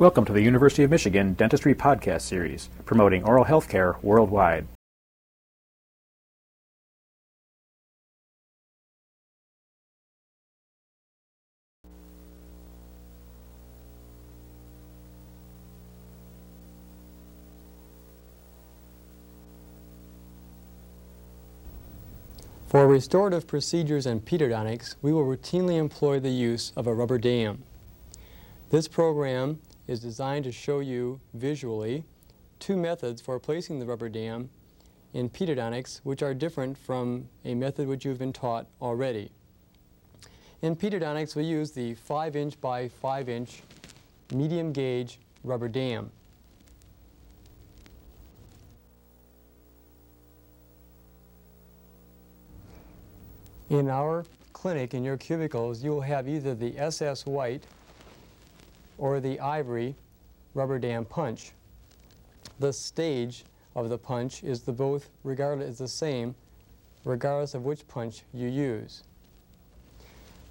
Welcome to the University of Michigan Dentistry Podcast Series, promoting oral health care worldwide. For restorative procedures and pedodontics, we will routinely employ the use of a rubber dam. This program is designed to show you visually two methods for placing the rubber dam in pedodontics which are different from a method which you've been taught already. In pedodontics we use the 5 inch by 5 inch medium gauge rubber dam. In our clinic, in your cubicles, you will have either the SS White or the ivory rubber dam punch. The stage of the punch is the both regarded as the same regardless of which punch you use.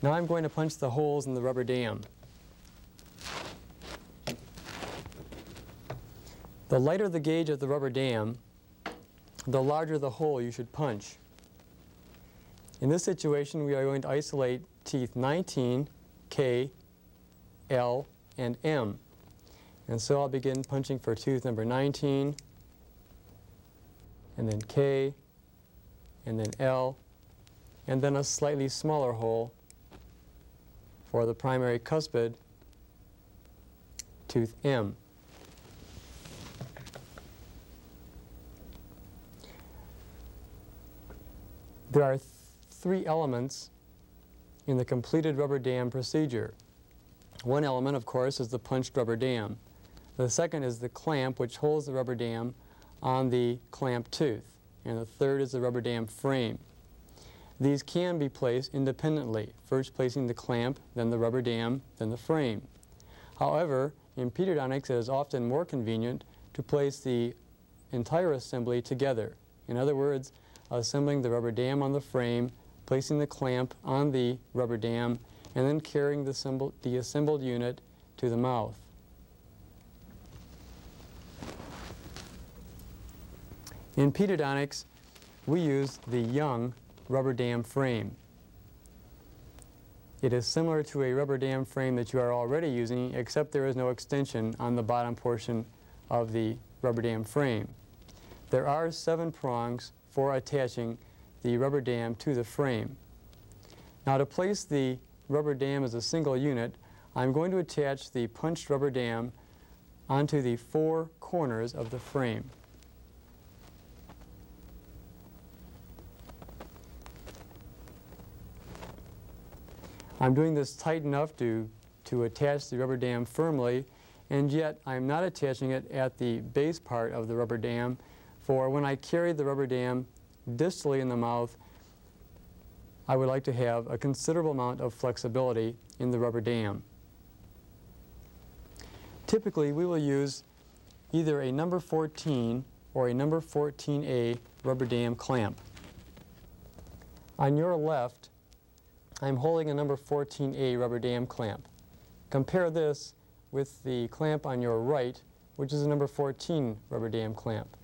Now I'm going to punch the holes in the rubber dam. The lighter the gauge of the rubber dam, the larger the hole you should punch. In this situation, we are going to isolate teeth 19, K, L, and M. And so I'll begin punching for tooth number 19, and then K, and then L, and then a slightly smaller hole for the primary cuspid, tooth M. There are th three elements in the completed rubber dam procedure. One element, of course, is the punched rubber dam. The second is the clamp, which holds the rubber dam on the clamp tooth. And the third is the rubber dam frame. These can be placed independently, first placing the clamp, then the rubber dam, then the frame. However, in pedodontics, it is often more convenient to place the entire assembly together. In other words, assembling the rubber dam on the frame, placing the clamp on the rubber dam, and then carrying the, the assembled unit to the mouth. In pedodontics, we use the Young rubber dam frame. It is similar to a rubber dam frame that you are already using, except there is no extension on the bottom portion of the rubber dam frame. There are seven prongs for attaching the rubber dam to the frame. Now to place the rubber dam as a single unit, I'm going to attach the punched rubber dam onto the four corners of the frame. I'm doing this tight enough to, to attach the rubber dam firmly, and yet I'm not attaching it at the base part of the rubber dam, for when I carry the rubber dam distally in the mouth, I would like to have a considerable amount of flexibility in the rubber dam. Typically, we will use either a number 14 or a number 14A rubber dam clamp. On your left, I'm holding a number 14A rubber dam clamp. Compare this with the clamp on your right, which is a number 14 rubber dam clamp.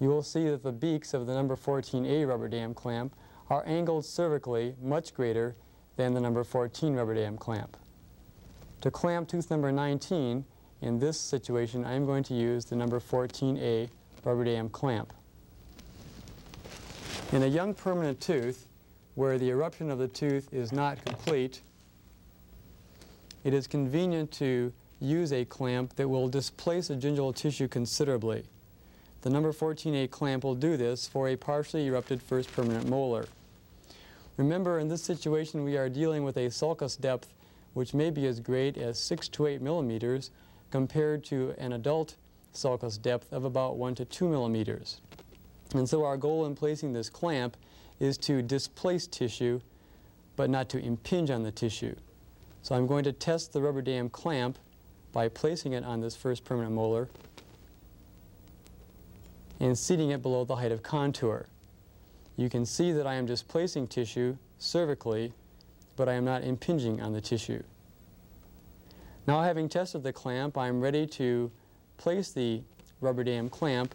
You will see that the beaks of the number 14A rubber dam clamp are angled cervically much greater than the number 14 rubber dam clamp. To clamp tooth number 19, in this situation, I'm going to use the number 14A rubber dam clamp. In a young permanent tooth, where the eruption of the tooth is not complete, it is convenient to use a clamp that will displace the gingival tissue considerably. The number 14A clamp will do this for a partially erupted first permanent molar. Remember, in this situation, we are dealing with a sulcus depth which may be as great as 6 to 8 millimeters compared to an adult sulcus depth of about 1 to 2 millimeters. And so our goal in placing this clamp is to displace tissue, but not to impinge on the tissue. So I'm going to test the rubber dam clamp by placing it on this first permanent molar and seating it below the height of contour. You can see that I am displacing tissue cervically, but I am not impinging on the tissue. Now having tested the clamp, I'm ready to place the rubber dam clamp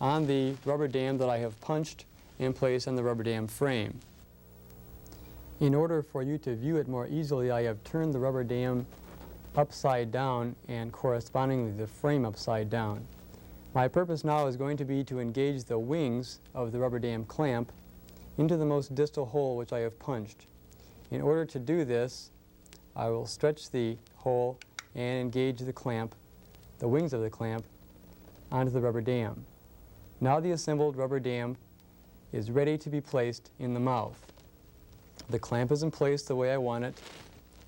on the rubber dam that I have punched and placed on the rubber dam frame. In order for you to view it more easily, I have turned the rubber dam upside down and correspondingly the frame upside down. My purpose now is going to be to engage the wings of the rubber dam clamp into the most distal hole which I have punched. In order to do this, I will stretch the hole and engage the clamp, the wings of the clamp, onto the rubber dam. Now the assembled rubber dam is ready to be placed in the mouth. The clamp is in place the way I want it.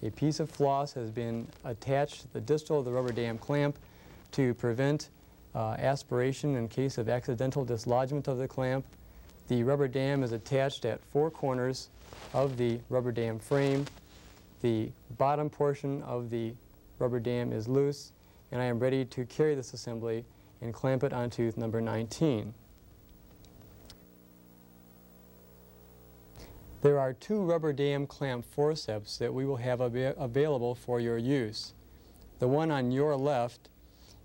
A piece of floss has been attached to the distal of the rubber dam clamp to prevent uh, aspiration in case of accidental dislodgement of the clamp. The rubber dam is attached at four corners of the rubber dam frame. The bottom portion of the rubber dam is loose, and I am ready to carry this assembly and clamp it on tooth number 19. There are two rubber dam clamp forceps that we will have av available for your use. The one on your left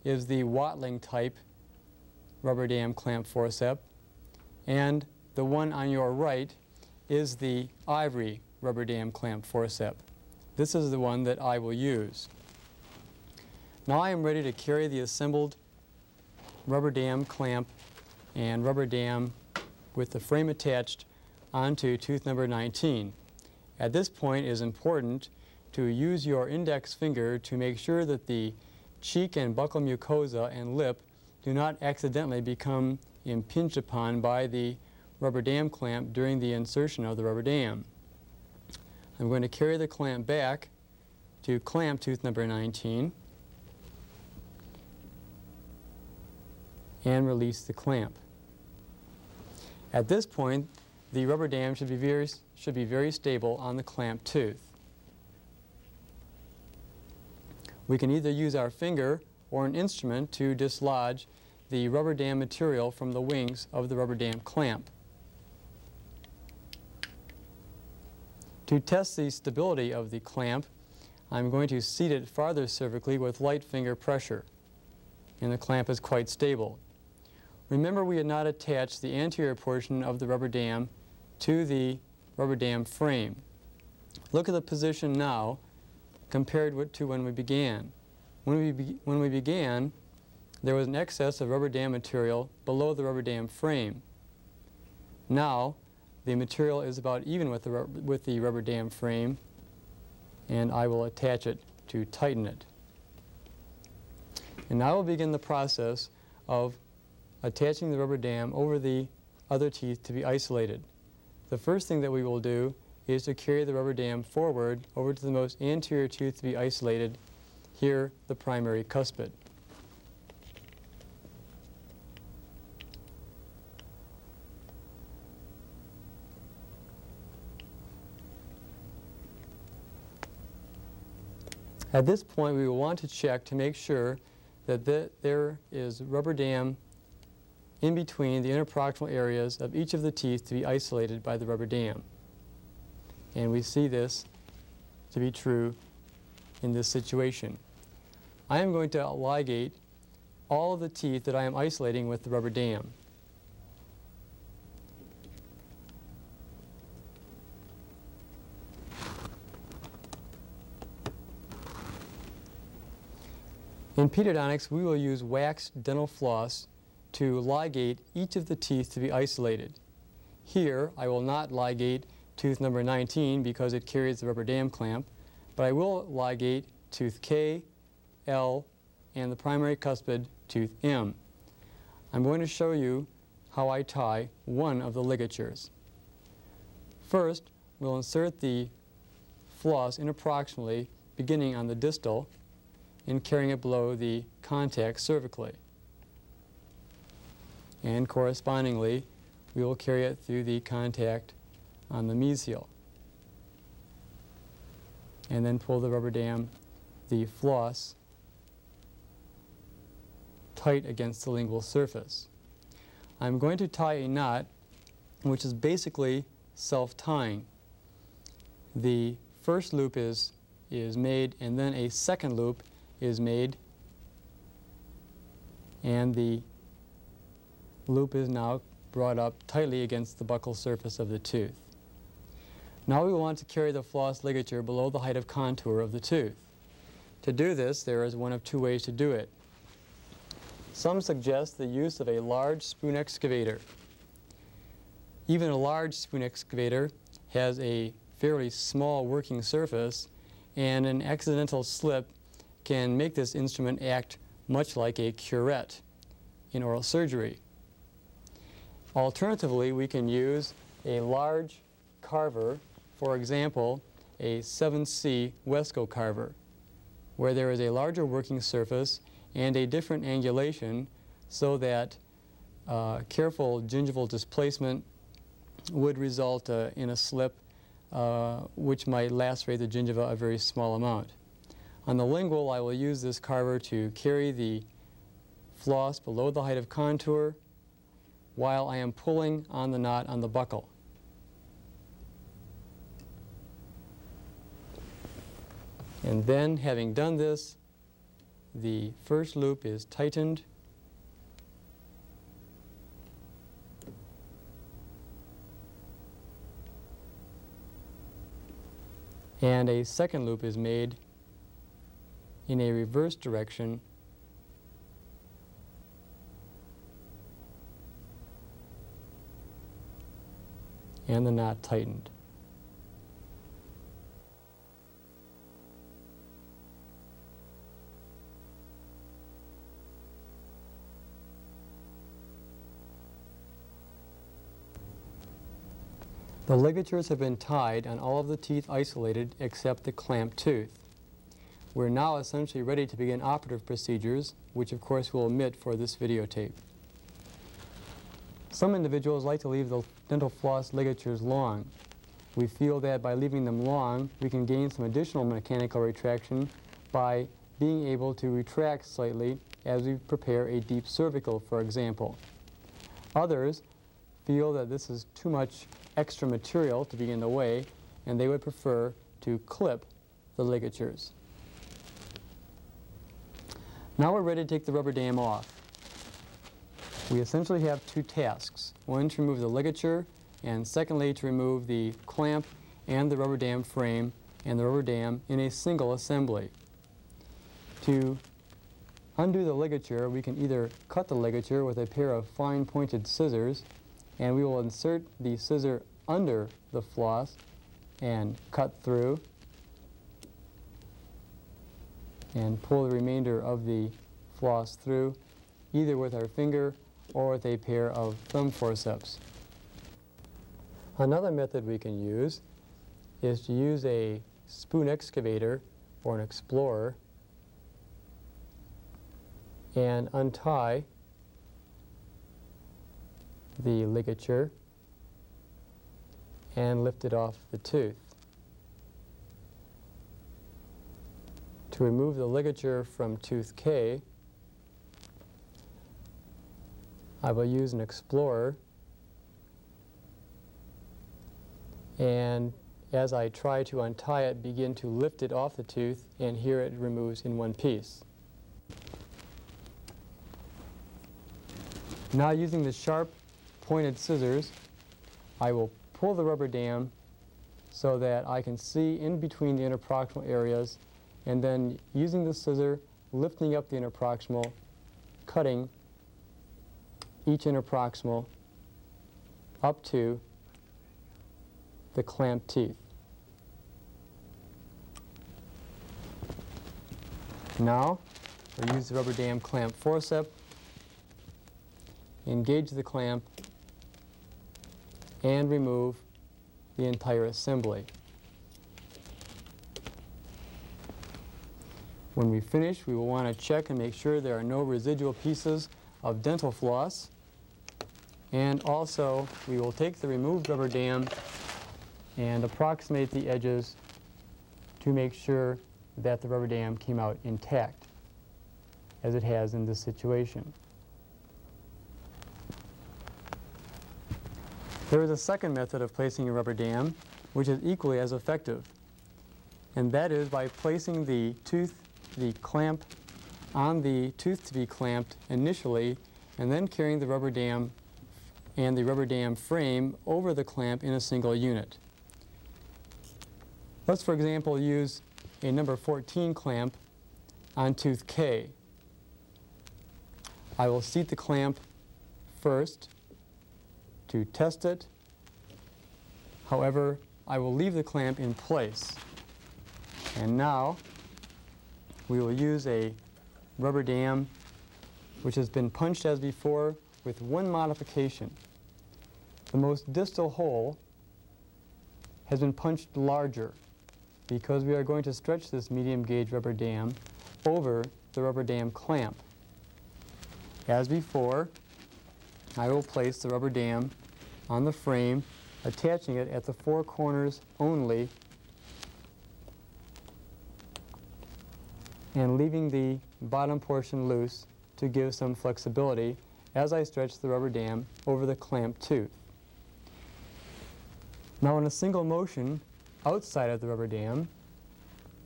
is the Watling type rubber dam clamp forcep, and the one on your right is the Ivory rubber dam clamp forcep. This is the one that I will use. Now I am ready to carry the assembled rubber dam clamp and rubber dam with the frame attached onto tooth number 19. At this point it is important to use your index finger to make sure that the cheek and buccal mucosa and lip do not accidentally become impinged upon by the rubber dam clamp during the insertion of the rubber dam. I'm going to carry the clamp back to clamp tooth number 19. and release the clamp. At this point, the rubber dam should be very, should be very stable on the clamp tooth. We can either use our finger or an instrument to dislodge the rubber dam material from the wings of the rubber dam clamp. To test the stability of the clamp, I'm going to seat it farther cervically with light finger pressure, and the clamp is quite stable. Remember we had not attached the anterior portion of the rubber dam to the rubber dam frame. Look at the position now compared to when we began. When we, be when we began, there was an excess of rubber dam material below the rubber dam frame. Now, the material is about even with the, with the rubber dam frame, and I will attach it to tighten it. And now we'll begin the process of attaching the rubber dam over the other teeth to be isolated. The first thing that we will do is to carry the rubber dam forward over to the most anterior tooth to be isolated, here the primary cuspid. At this point, we will want to check to make sure that the, there is rubber dam in between the interproximal areas of each of the teeth to be isolated by the rubber dam. And we see this to be true in this situation. I am going to ligate all of the teeth that I am isolating with the rubber dam. In pedodontics, we will use waxed dental floss to ligate each of the teeth to be isolated. Here, I will not ligate tooth number 19 because it carries the rubber dam clamp, but I will ligate tooth K, L, and the primary cuspid tooth M. I'm going to show you how I tie one of the ligatures. First, we'll insert the floss in approximately beginning on the distal and carrying it below the contact cervically and correspondingly we will carry it through the contact on the mesial and then pull the rubber dam, the floss, tight against the lingual surface. I'm going to tie a knot which is basically self-tying. The first loop is, is made and then a second loop is made and the loop is now brought up tightly against the buccal surface of the tooth. Now we want to carry the floss ligature below the height of contour of the tooth. To do this, there is one of two ways to do it. Some suggest the use of a large spoon excavator. Even a large spoon excavator has a fairly small working surface, and an accidental slip can make this instrument act much like a curette in oral surgery. Alternatively, we can use a large carver, for example, a 7C Wesco carver, where there is a larger working surface and a different angulation so that uh, careful gingival displacement would result uh, in a slip uh, which might lacerate the gingiva a very small amount. On the lingual, I will use this carver to carry the floss below the height of contour while I am pulling on the knot on the buccal. And then, having done this, the first loop is tightened and a second loop is made in a reverse direction and the knot tightened. The ligatures have been tied and all of the teeth isolated except the clamp tooth. We're now essentially ready to begin operative procedures, which of course we'll omit for this videotape. Some individuals like to leave the dental floss ligatures long. We feel that by leaving them long, we can gain some additional mechanical retraction by being able to retract slightly as we prepare a deep cervical, for example. Others feel that this is too much extra material to be in the way, and they would prefer to clip the ligatures. Now we're ready to take the rubber dam off. We essentially have two tasks. One to remove the ligature, and secondly to remove the clamp and the rubber dam frame and the rubber dam in a single assembly. To undo the ligature, we can either cut the ligature with a pair of fine pointed scissors and we will insert the scissor under the floss and cut through and pull the remainder of the floss through either with our finger or with a pair of thumb forceps. Another method we can use is to use a spoon excavator or an explorer and untie the ligature and lift it off the tooth. To remove the ligature from tooth K, I will use an explorer and as I try to untie it, begin to lift it off the tooth and here it removes in one piece. Now using the sharp pointed scissors, I will pull the rubber dam so that I can see in between the interproximal areas and then using the scissor, lifting up the interproximal, cutting each interproximal up to the clamp teeth. Now, we'll use the rubber dam clamp forceps, engage the clamp and remove the entire assembly. When we finish, we will want to check and make sure there are no residual pieces of dental floss. And also, we will take the removed rubber dam and approximate the edges to make sure that the rubber dam came out intact, as it has in this situation. There is a second method of placing a rubber dam, which is equally as effective, and that is by placing the tooth the clamp on the tooth to be clamped initially and then carrying the rubber dam and the rubber dam frame over the clamp in a single unit. Let's, for example, use a number 14 clamp on tooth K. I will seat the clamp first to test it. However, I will leave the clamp in place. And now we will use a rubber dam which has been punched as before with one modification. The most distal hole has been punched larger because we are going to stretch this medium gauge rubber dam over the rubber dam clamp. As before, I will place the rubber dam on the frame, attaching it at the four corners only and leaving the bottom portion loose to give some flexibility as I stretch the rubber dam over the clamp tooth. Now in a single motion outside of the rubber dam,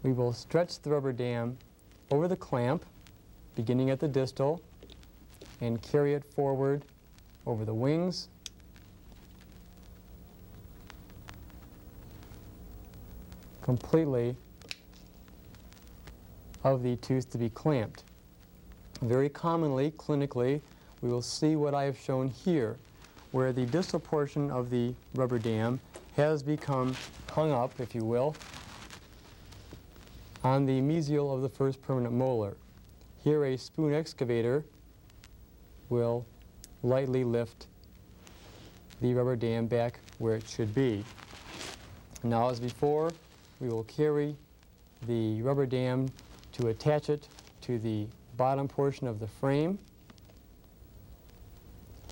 we will stretch the rubber dam over the clamp, beginning at the distal, and carry it forward over the wings, completely of the tooth to be clamped. Very commonly, clinically, we will see what I have shown here, where the distal portion of the rubber dam has become hung up, if you will, on the mesial of the first permanent molar. Here a spoon excavator will lightly lift the rubber dam back where it should be. Now as before, we will carry the rubber dam to attach it to the bottom portion of the frame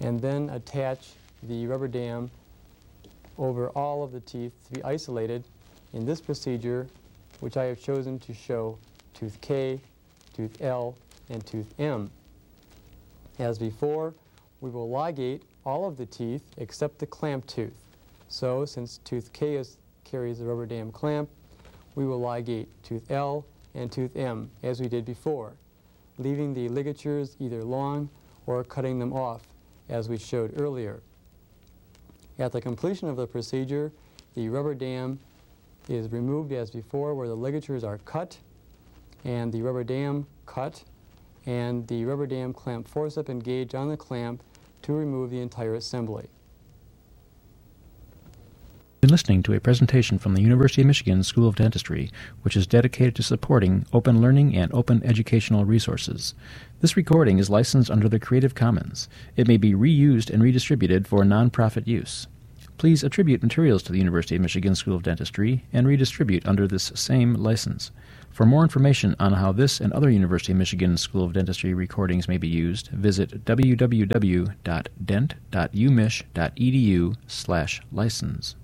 and then attach the rubber dam over all of the teeth to be isolated in this procedure which I have chosen to show tooth K, tooth L, and tooth M. As before, we will ligate all of the teeth except the clamp tooth. So since tooth K is, carries the rubber dam clamp, we will ligate tooth L and tooth M as we did before, leaving the ligatures either long or cutting them off as we showed earlier. At the completion of the procedure, the rubber dam is removed as before where the ligatures are cut and the rubber dam cut and the rubber dam clamp forcep engaged on the clamp to remove the entire assembly. Been listening to a presentation from the University of Michigan School of Dentistry, which is dedicated to supporting open learning and open educational resources. This recording is licensed under the Creative Commons. It may be reused and redistributed for nonprofit use. Please attribute materials to the University of Michigan School of Dentistry and redistribute under this same license. For more information on how this and other University of Michigan School of Dentistry recordings may be used, visit www.dent.umich.edu/license.